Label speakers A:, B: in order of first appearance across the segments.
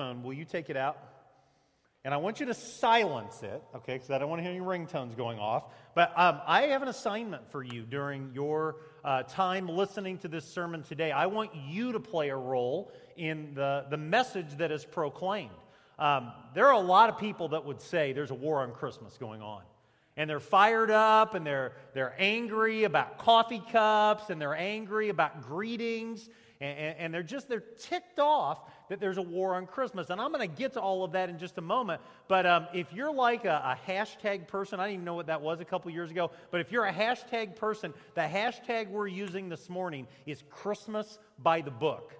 A: phone, will you take it out? And I want you to silence it, okay, because I don't want to hear any ringtones going off. But um, I have an assignment for you during your uh, time listening to this sermon today. I want you to play a role in the, the message that is proclaimed. Um, there are a lot of people that would say there's a war on Christmas going on. And they're fired up and they're, they're angry about coffee cups and they're angry about greetings and, and, they're just they're ticked off that there's a war on christmas. And i'm going to get to all of that in just a moment. But um, if you're like a, a, hashtag person i didn't even know what that was a couple years ago but if you're a hashtag person the hashtag we're using this morning is christmas by the book.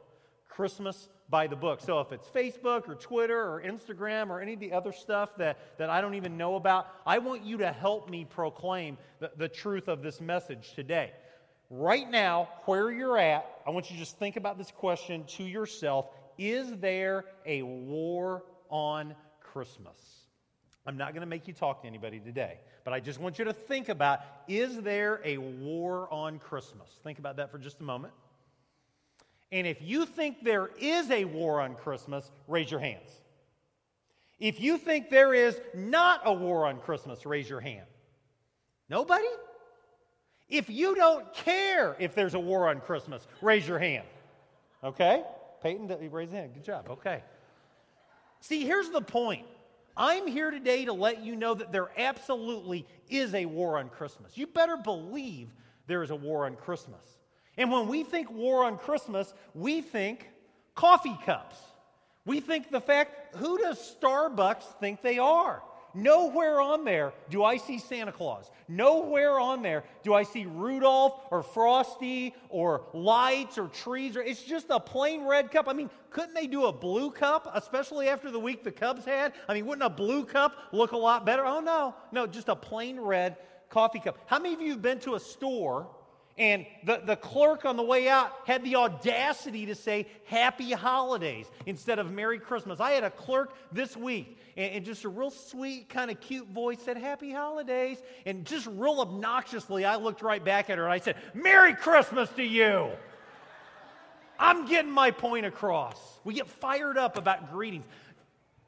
A: Christmas by the book. So if it's facebook or twitter or instagram or any of the other stuff that, that i don't even know about i want you to help me proclaim the, the truth of this message today right now, where you're at, I want you to just think about this question to yourself Is there a war on Christmas? I'm not going to make you talk to anybody today, but I just want you to think about is there a war on Christmas? Think about that for just a moment. And if you think there is a war on Christmas, raise your hands. If you think there is not a war on Christmas, raise your hand. Nobody? If you don't care if there's a war on Christmas, raise your hand. Okay? Peyton, raise your hand. Good job. Okay. See, here's the point. I'm here today to let you know that there absolutely is a war on Christmas. You better believe there is a war on Christmas. And when we think war on Christmas, we think coffee cups. We think the fact, who does Starbucks think they are? Nowhere on there do I see Santa Claus. Nowhere on there do I see Rudolph or Frosty or lights or trees. Or, it's just a plain red cup. I mean, couldn't they do a blue cup, especially after the week the Cubs had? I mean, wouldn't a blue cup look a lot better? Oh, no. No, just a plain red coffee cup. How many of you have been to a store and the, the clerk on the way out had the audacity to say happy holidays instead of Merry Christmas. I had a clerk this week, and, and just a real sweet, kind of cute voice said happy holidays. And just real obnoxiously, I looked right back at her and I said, Merry Christmas to you. I'm getting my point across. We get fired up about greetings.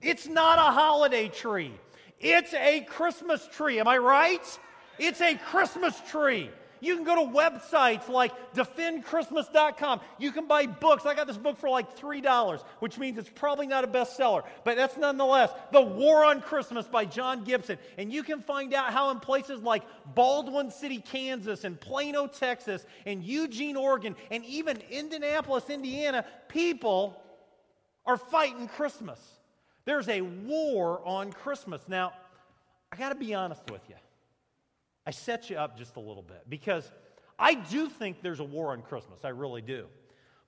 A: It's not a holiday tree, it's a Christmas tree. Am I right? It's a Christmas tree. You can go to websites like defendchristmas.com. You can buy books. I got this book for like $3, which means it's probably not a bestseller, but that's nonetheless The War on Christmas by John Gibson. And you can find out how in places like Baldwin City, Kansas, and Plano, Texas, and Eugene, Oregon, and even Indianapolis, Indiana, people are fighting Christmas. There's a war on Christmas. Now, I got to be honest with you. I set you up just a little bit because I do think there's a war on Christmas. I really do.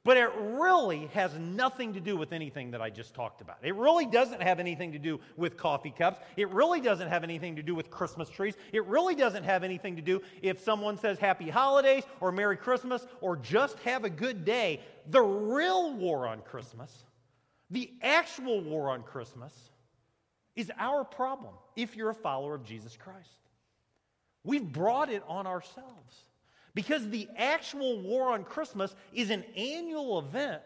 A: But it really has nothing to do with anything that I just talked about. It really doesn't have anything to do with coffee cups. It really doesn't have anything to do with Christmas trees. It really doesn't have anything to do if someone says happy holidays or Merry Christmas or just have a good day. The real war on Christmas, the actual war on Christmas, is our problem if you're a follower of Jesus Christ. We've brought it on ourselves. Because the actual war on Christmas is an annual event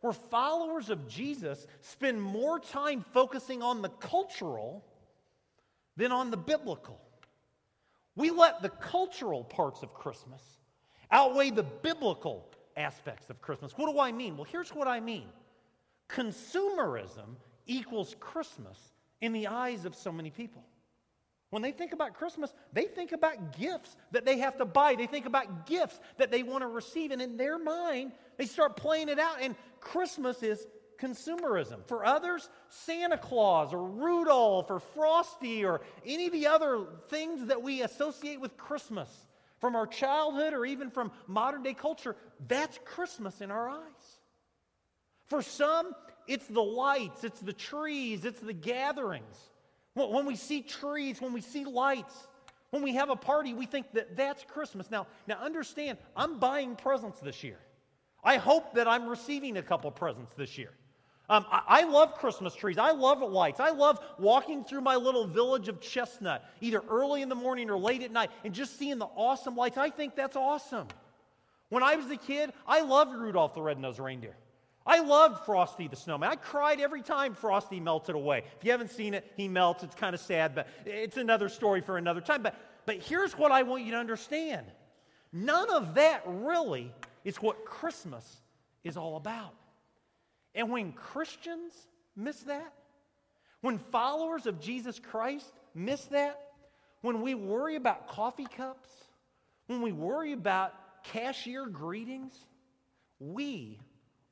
A: where followers of Jesus spend more time focusing on the cultural than on the biblical. We let the cultural parts of Christmas outweigh the biblical aspects of Christmas. What do I mean? Well, here's what I mean consumerism equals Christmas in the eyes of so many people. When they think about Christmas, they think about gifts that they have to buy. They think about gifts that they want to receive. And in their mind, they start playing it out. And Christmas is consumerism. For others, Santa Claus or Rudolph or Frosty or any of the other things that we associate with Christmas from our childhood or even from modern day culture, that's Christmas in our eyes. For some, it's the lights, it's the trees, it's the gatherings. When we see trees, when we see lights, when we have a party, we think that that's Christmas. Now, now understand, I'm buying presents this year. I hope that I'm receiving a couple presents this year. Um, I, I, love Christmas trees. I love lights. I love walking through my little village of Chestnut, either early in the morning or late at night, and just seeing the awesome lights. I think that's awesome. When I was a kid, I loved Rudolph the Red-Nosed Reindeer. I loved Frosty the Snowman. I cried every time Frosty melted away. If you haven't seen it, he melts. It's kind of sad, but it's another story for another time. But, but here's what I want you to understand none of that really is what Christmas is all about. And when Christians miss that, when followers of Jesus Christ miss that, when we worry about coffee cups, when we worry about cashier greetings, we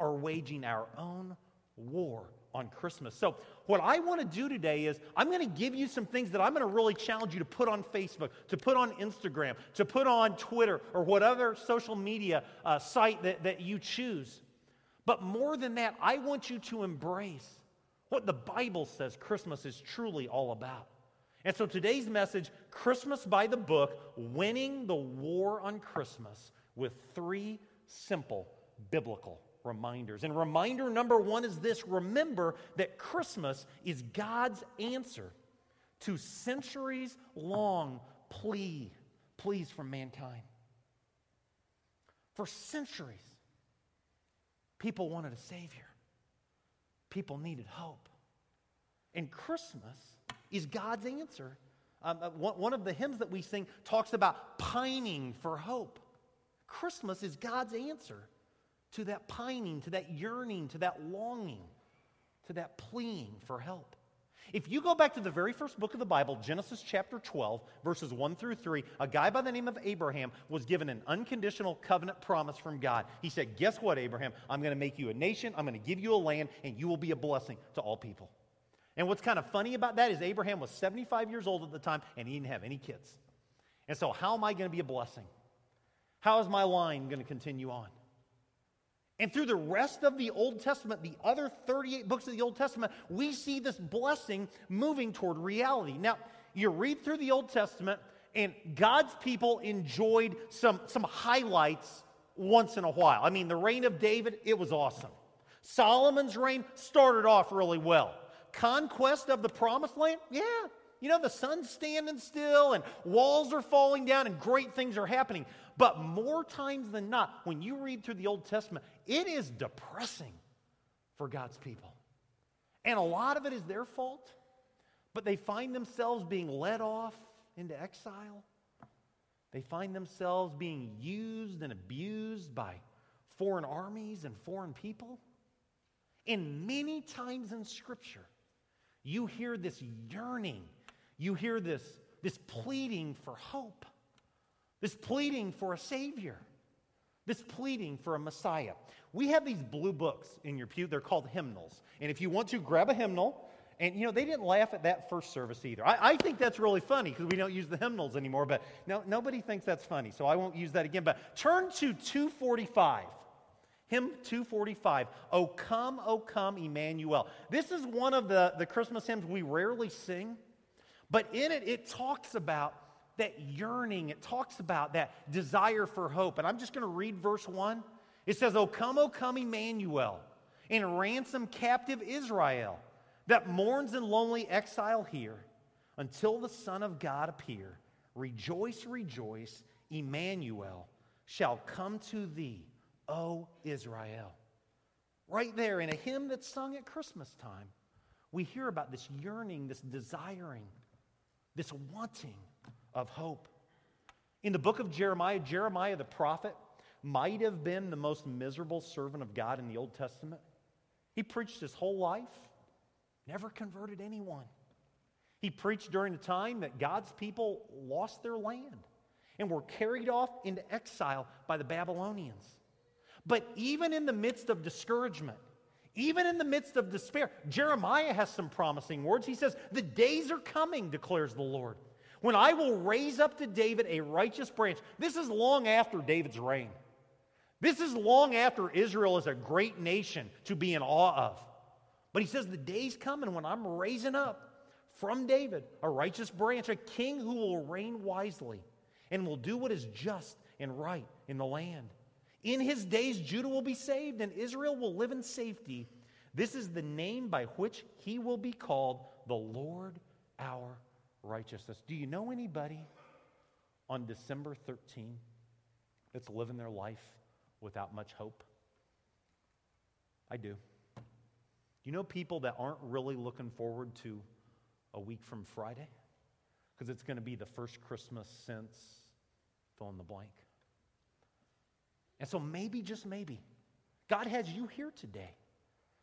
A: are waging our own war on Christmas. So, what I want to do today is I'm going to give you some things that I'm going to really challenge you to put on Facebook, to put on Instagram, to put on Twitter, or whatever social media uh, site that, that you choose. But more than that, I want you to embrace what the Bible says Christmas is truly all about. And so today's message Christmas by the book, winning the war on Christmas, with three simple biblical reminders. And reminder number one is this remember that Christmas is God's answer to centuries long plea, pleas from mankind. For centuries, people wanted a Savior, people needed hope. And Christmas is God's answer. Um, uh, one, one of the hymns that we sing talks about pining for hope. Christmas is God's answer to that pining, to that yearning, to that longing, to that pleading for help. If you go back to the very first book of the Bible, Genesis chapter 12, verses 1 through 3, a guy by the name of Abraham was given an unconditional covenant promise from God. He said, Guess what, Abraham? I'm going to make you a nation, I'm going to give you a land, and you will be a blessing to all people. And what's kind of funny about that is Abraham was 75 years old at the time, and he didn't have any kids. And so, how am I going to be a blessing? How is my line going to continue on? And through the rest of the Old Testament, the other 38 books of the Old Testament, we see this blessing moving toward reality. Now, you read through the Old Testament, and God's people enjoyed some, some highlights once in a while. I mean, the reign of David, it was awesome. Solomon's reign started off really well. Conquest of the promised land, yeah, you know, the sun's standing still and walls are falling down and great things are happening. But more times than not, when you read through the Old Testament, it is depressing for God's people. And a lot of it is their fault, but they find themselves being led off into exile. They find themselves being used and abused by foreign armies and foreign people. And many times in Scripture, you hear this yearning you hear this, this pleading for hope, this pleading for a Savior, this pleading for a Messiah. We have these blue books in your pew. They're called hymnals. And if you want to, grab a hymnal. And, you know, they didn't laugh at that first service either. I, I think that's really funny because we don't use the hymnals anymore, but no, nobody thinks that's funny, so I won't use that again. But turn to 245. Hymn 245, O come, O come, Emmanuel. This is one of the, the Christmas hymns we rarely sing. But in it, it talks about that yearning, it talks about that desire for hope. And I'm just going to read verse 1. It says, O come, O come, Emmanuel, and ransom captive Israel that mourns in lonely exile here until the Son of God appear. Rejoice, rejoice, Emmanuel shall come to thee, O Israel. Right there in a hymn that's sung at Christmas time, we hear about this yearning, this desiring this wanting of hope. In the book of Jeremiah, Jeremiah the prophet might have been the most miserable servant of God in the Old Testament. He preached his whole life, never converted anyone. He preached during the time that God's people lost their land and were carried off into exile by the Babylonians. But even in the midst of discouragement, even in the midst of despair, Jeremiah has some promising words. He says, The days are coming, declares the Lord, when I will raise up to David a righteous branch. This is long after David's reign. This is long after Israel is a great nation to be in awe of. But he says, The day's coming when I'm raising up from David a righteous branch, a king who will reign wisely and will do what is just and right in the land. In his days, Judah will be saved and Israel will live in safety. This is the name by which he will be called the Lord our righteousness. Do you know anybody on December 13 that's living their life without much hope? I do. You know people that aren't really looking forward to a week from Friday? Because it's going to be the first Christmas since fill in the blank. And so maybe, just maybe, God has you here today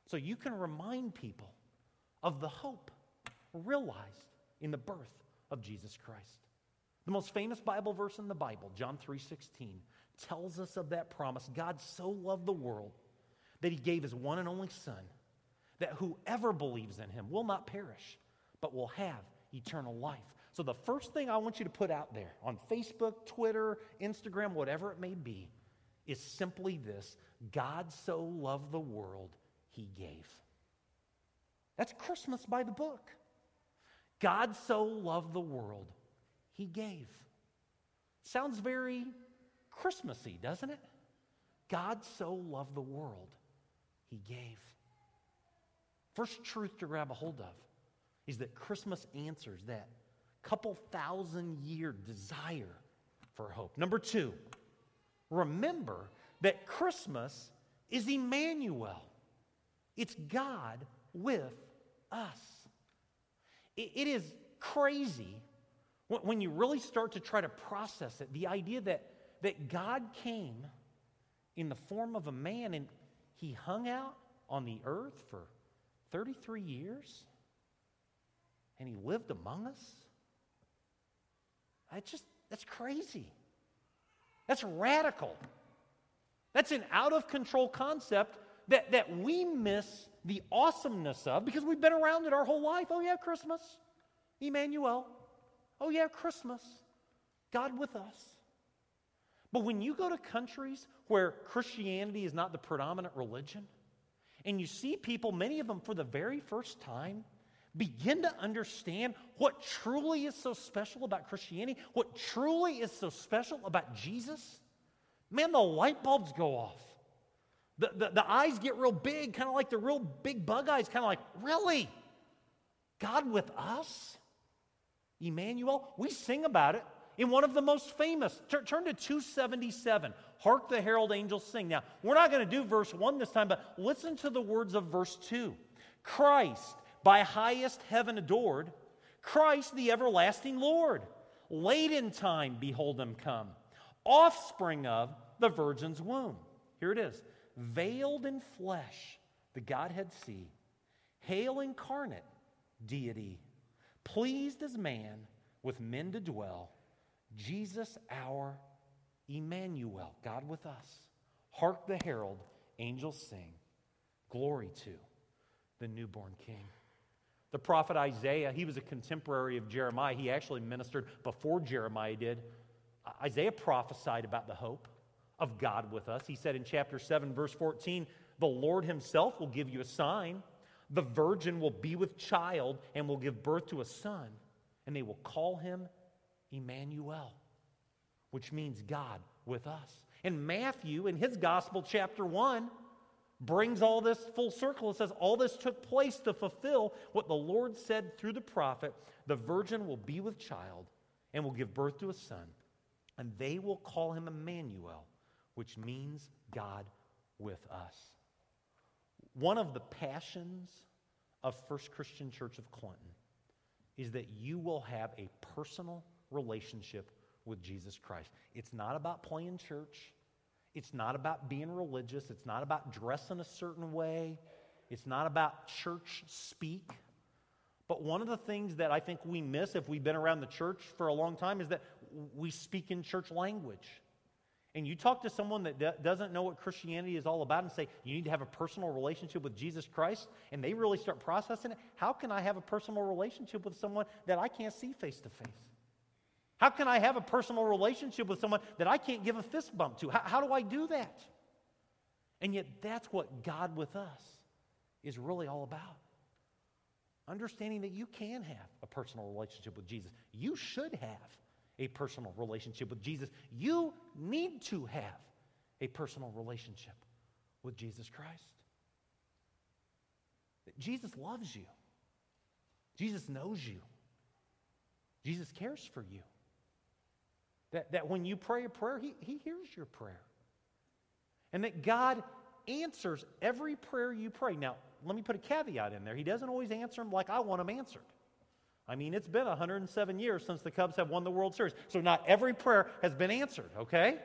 A: so you can remind people of the hope realized in the birth of Jesus Christ. The most famous Bible verse in the Bible, John 3:16, tells us of that promise. God so loved the world that he gave his one and only son that whoever believes in him will not perish but will have eternal life. So the first thing I want you to put out there on Facebook, Twitter, Instagram, whatever it may be, is simply this God so loved the world, he gave. That's Christmas by the book. God so loved the world, he gave. Sounds very Christmassy, doesn't it? God so loved the world, he gave. First truth to grab a hold of is that Christmas answers that couple thousand year desire for hope. Number two, remember that Christmas is Emmanuel, it's God with us. it is crazy when you really start to try to process it the idea that, that God came in the form of a man and he hung out on the earth for 33 years and he lived among us. I just, that's crazy. That's radical. That's an out of control concept that, that we miss the awesomeness of because we've been around it our whole life. Oh, yeah, Christmas. Emmanuel. Oh, yeah, Christmas. God with us. But when you go to countries where Christianity is not the predominant religion, and you see people, many of them for the very first time, begin to understand what truly is so special about Christianity, what truly is so special about Jesus, man, the light bulbs go off. The, the, the eyes get real big, kind of like the real big bug eyes, kind of like, really? God with us? Emmanuel? We sing about it in one of the most famous. Turn, turn to 277. Hark the herald angels sing. Now, we're not going to do verse 1 this time, but listen to the words of verse 2. Christ, by highest heaven adored, Christ the everlasting Lord. Late in time, behold him come, offspring of the virgin's womb. Here it is veiled in flesh, the Godhead see, hail incarnate, deity, pleased as man with men to dwell, Jesus our Emmanuel, God with us. Hark the herald, angels sing, glory to the newborn king. The prophet Isaiah, he was a contemporary of Jeremiah. He actually ministered before Jeremiah did. Isaiah prophesied about the hope of God with us. He said in chapter 7, verse 14, The Lord Himself will give you a sign. The virgin will be with child and will give birth to a son, and they will call him Emmanuel, which means God with us. And Matthew, in his gospel, chapter 1, brings all this full circle. It says, All this took place to fulfill what the Lord said through the prophet the virgin will be with child and will give birth to a son, and they will call him Emmanuel which means God with us. One of the passions of First Christian Church of Clinton is that you will have a personal relationship with Jesus Christ. It's not about playing church. It's not about being religious. It's not about dressing a certain way. It's not about church speak. But one of the things that I think we miss if we've been around the church for a long time is that we speak in church language and you talk to someone that doesn't know what Christianity is all about and say, you need to have a personal relationship with Jesus Christ, and they really start processing it, how can I have a personal relationship with someone that I can't see face to face? How can I have a personal relationship with someone that I can't give a fist bump to? How, how do I do that? And yet, that's what God with us is really all about. Understanding that you can have a personal relationship with Jesus. You should have a personal relationship with Jesus. You need to have a personal relationship with Jesus Christ. Jesus loves you, Jesus knows you, Jesus cares for you. That, that when you pray a prayer, he, he hears your prayer. And that God answers every prayer you pray. Now, let me put a caveat in there. He doesn't always answer them like I want them answered. I mean, it's been 107 years since the Cubs have won the World Series. So not every prayer has been answered, okay?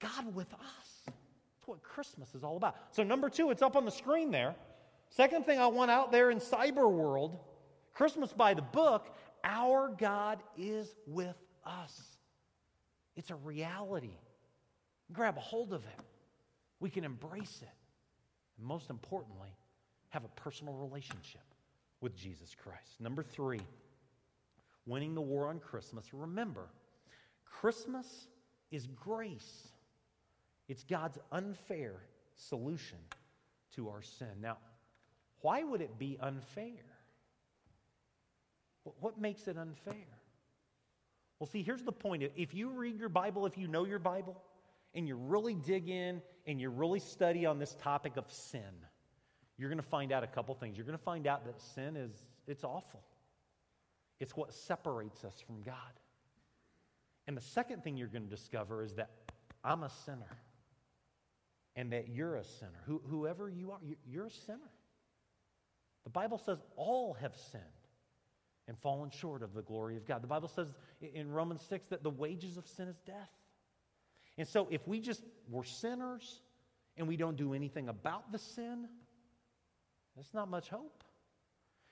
A: God with us. That's what Christmas is all about. So, number two, it's up on the screen there. Second thing I want out there in cyber world Christmas by the book, our God is with us. It's a reality. Grab a hold of it. We can embrace it. And most importantly, have a personal relationship with Jesus Christ. Number three, winning the war on Christmas. Remember, Christmas is grace, it's God's unfair solution to our sin. Now, why would it be unfair? What makes it unfair? Well, see, here's the point. If you read your Bible, if you know your Bible, and you really dig in and you really study on this topic of sin, you're going to find out a couple things. You're going to find out that sin is it's awful. It's what separates us from God. And the second thing you're going to discover is that I'm a sinner and that you're a sinner. Who, whoever you are, you're a sinner. The Bible says all have sinned and fallen short of the glory of God. The Bible says in Romans 6 that the wages of sin is death. And so if we just were sinners and we don't do anything about the sin, there's not much hope.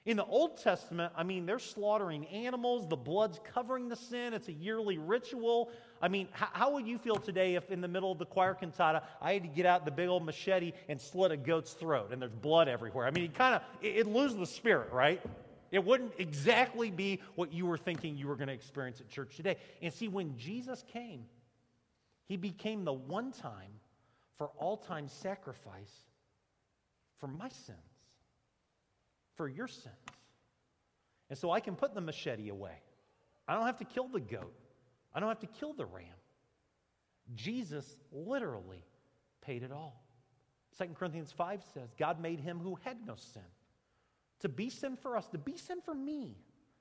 A: In the Old Testament, I mean, they're slaughtering animals, the blood's covering the sin, it's a yearly ritual. I mean, how, how, would you feel today if in the middle of the choir cantata I had to get out the big old machete and slit a goat's throat and there's blood everywhere? I mean, it kind of, it, it loses the spirit, right? It wouldn't exactly be what you were thinking you were going to experience at church today. And see, when Jesus came, he became the one time for all time sacrifice for my sins, for your sins. And so I can put the machete away. I don't have to kill the goat, I don't have to kill the ram. Jesus literally paid it all. 2 Corinthians 5 says, God made him who had no sin to be sin for us, to be sin for me,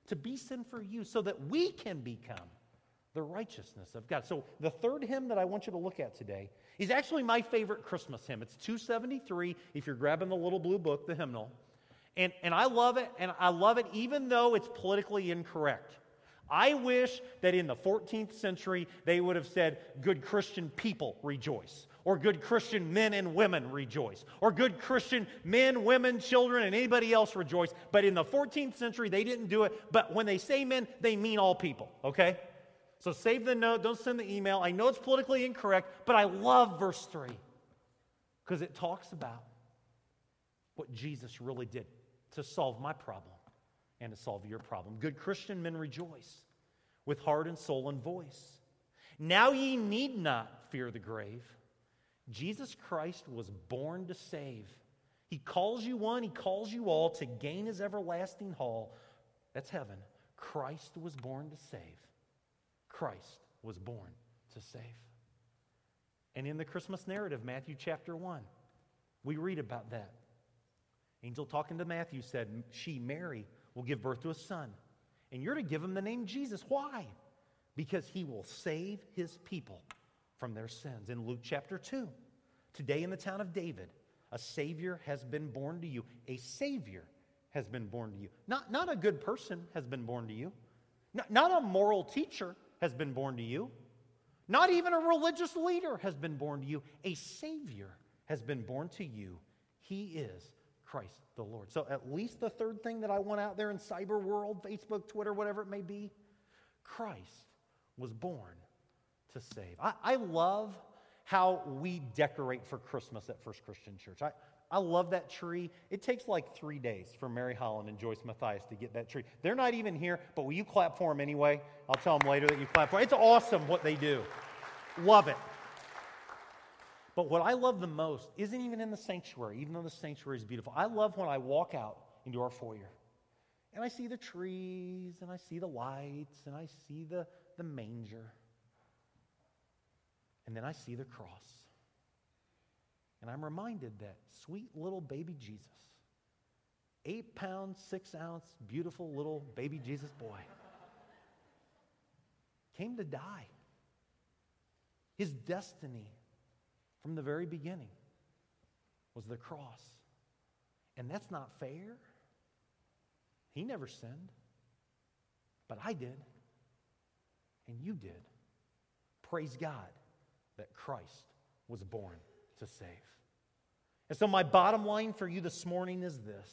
A: to be sin for you, so that we can become the righteousness of God. So, the third hymn that I want you to look at today is actually my favorite Christmas hymn. It's 273, if you're grabbing the little blue book, the hymnal. And, and I love it, and I love it even though it's politically incorrect. I wish that in the 14th century they would have said, Good Christian people rejoice, or good Christian men and women rejoice, or good Christian men, women, children, and anybody else rejoice. But in the 14th century, they didn't do it. But when they say men, they mean all people, okay? So save the note, don't send the email. I know it's politically incorrect, but I love verse 3 because it talks about what Jesus really did to solve my problem and to solve your problem. Good Christian men rejoice with heart and soul and voice. Now ye need not fear the grave. Jesus Christ was born to save. He calls you one, he calls you all to gain his everlasting hall. That's heaven. Christ was born to save. Christ was born to save. And in the Christmas narrative, Matthew chapter 1, we read about that. Angel talking to Matthew said, She, Mary, will give birth to a son. And you're to give him the name Jesus. Why? Because he will save his people from their sins. In Luke chapter 2, Today in the town of David, a Savior has been born to you. A Savior has been born to you. Not, not a good person has been born to you. Not, not a moral teacher has been born to you. Not even a religious leader has been born to you. A Savior has been born to you. He is Christ the Lord. So, at least the third thing that I want out there in cyber world, Facebook, Twitter, whatever it may be, Christ was born to save. I, I love how we decorate for Christmas at First Christian Church. I, I love that tree. It takes like three days for Mary Holland and Joyce Matthias to get that tree. They're not even here, but will you clap for them anyway? I'll tell them later that you clap for them. It's awesome what they do. Love it. But what I love the most isn't even in the sanctuary, even though the sanctuary is beautiful. I love when I walk out into our foyer and I see the trees and I see the lights and I see the, the manger. And then I see the cross. And I'm reminded that sweet little baby Jesus, eight pound, six ounce, beautiful little baby Jesus boy, came to die. His destiny from the very beginning was the cross. And that's not fair. He never sinned, but I did, and you did. Praise God that Christ was born to save. And so, my bottom line for you this morning is this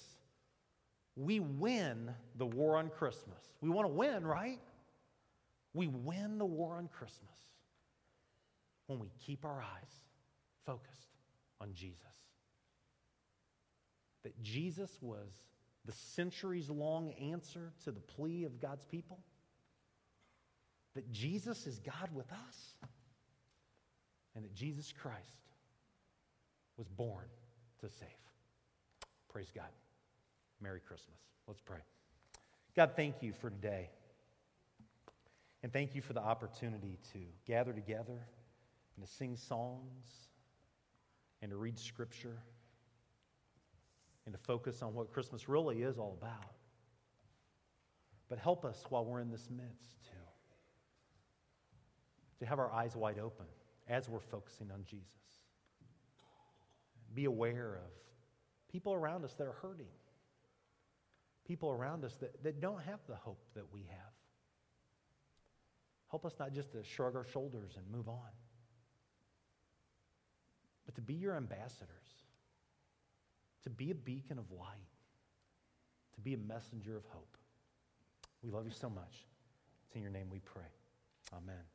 A: we win the war on Christmas. We want to win, right? We win the war on Christmas when we keep our eyes focused on Jesus. That Jesus was the centuries long answer to the plea of God's people. That Jesus is God with us. And that Jesus Christ was born to save. Praise God. Merry Christmas. Let's pray. God, thank you for today. And thank you for the opportunity to gather together and to sing songs and to read scripture and to focus on what Christmas really is all about. But help us while we're in this midst to, to have our eyes wide open as we're focusing on Jesus. Be aware of people around us that are hurting, people around us that, that don't have the hope that we have. Help us not just to shrug our shoulders and move on, but to be your ambassadors, to be a beacon of light, to be a messenger of hope. We love you so much. It's in your name we pray. Amen.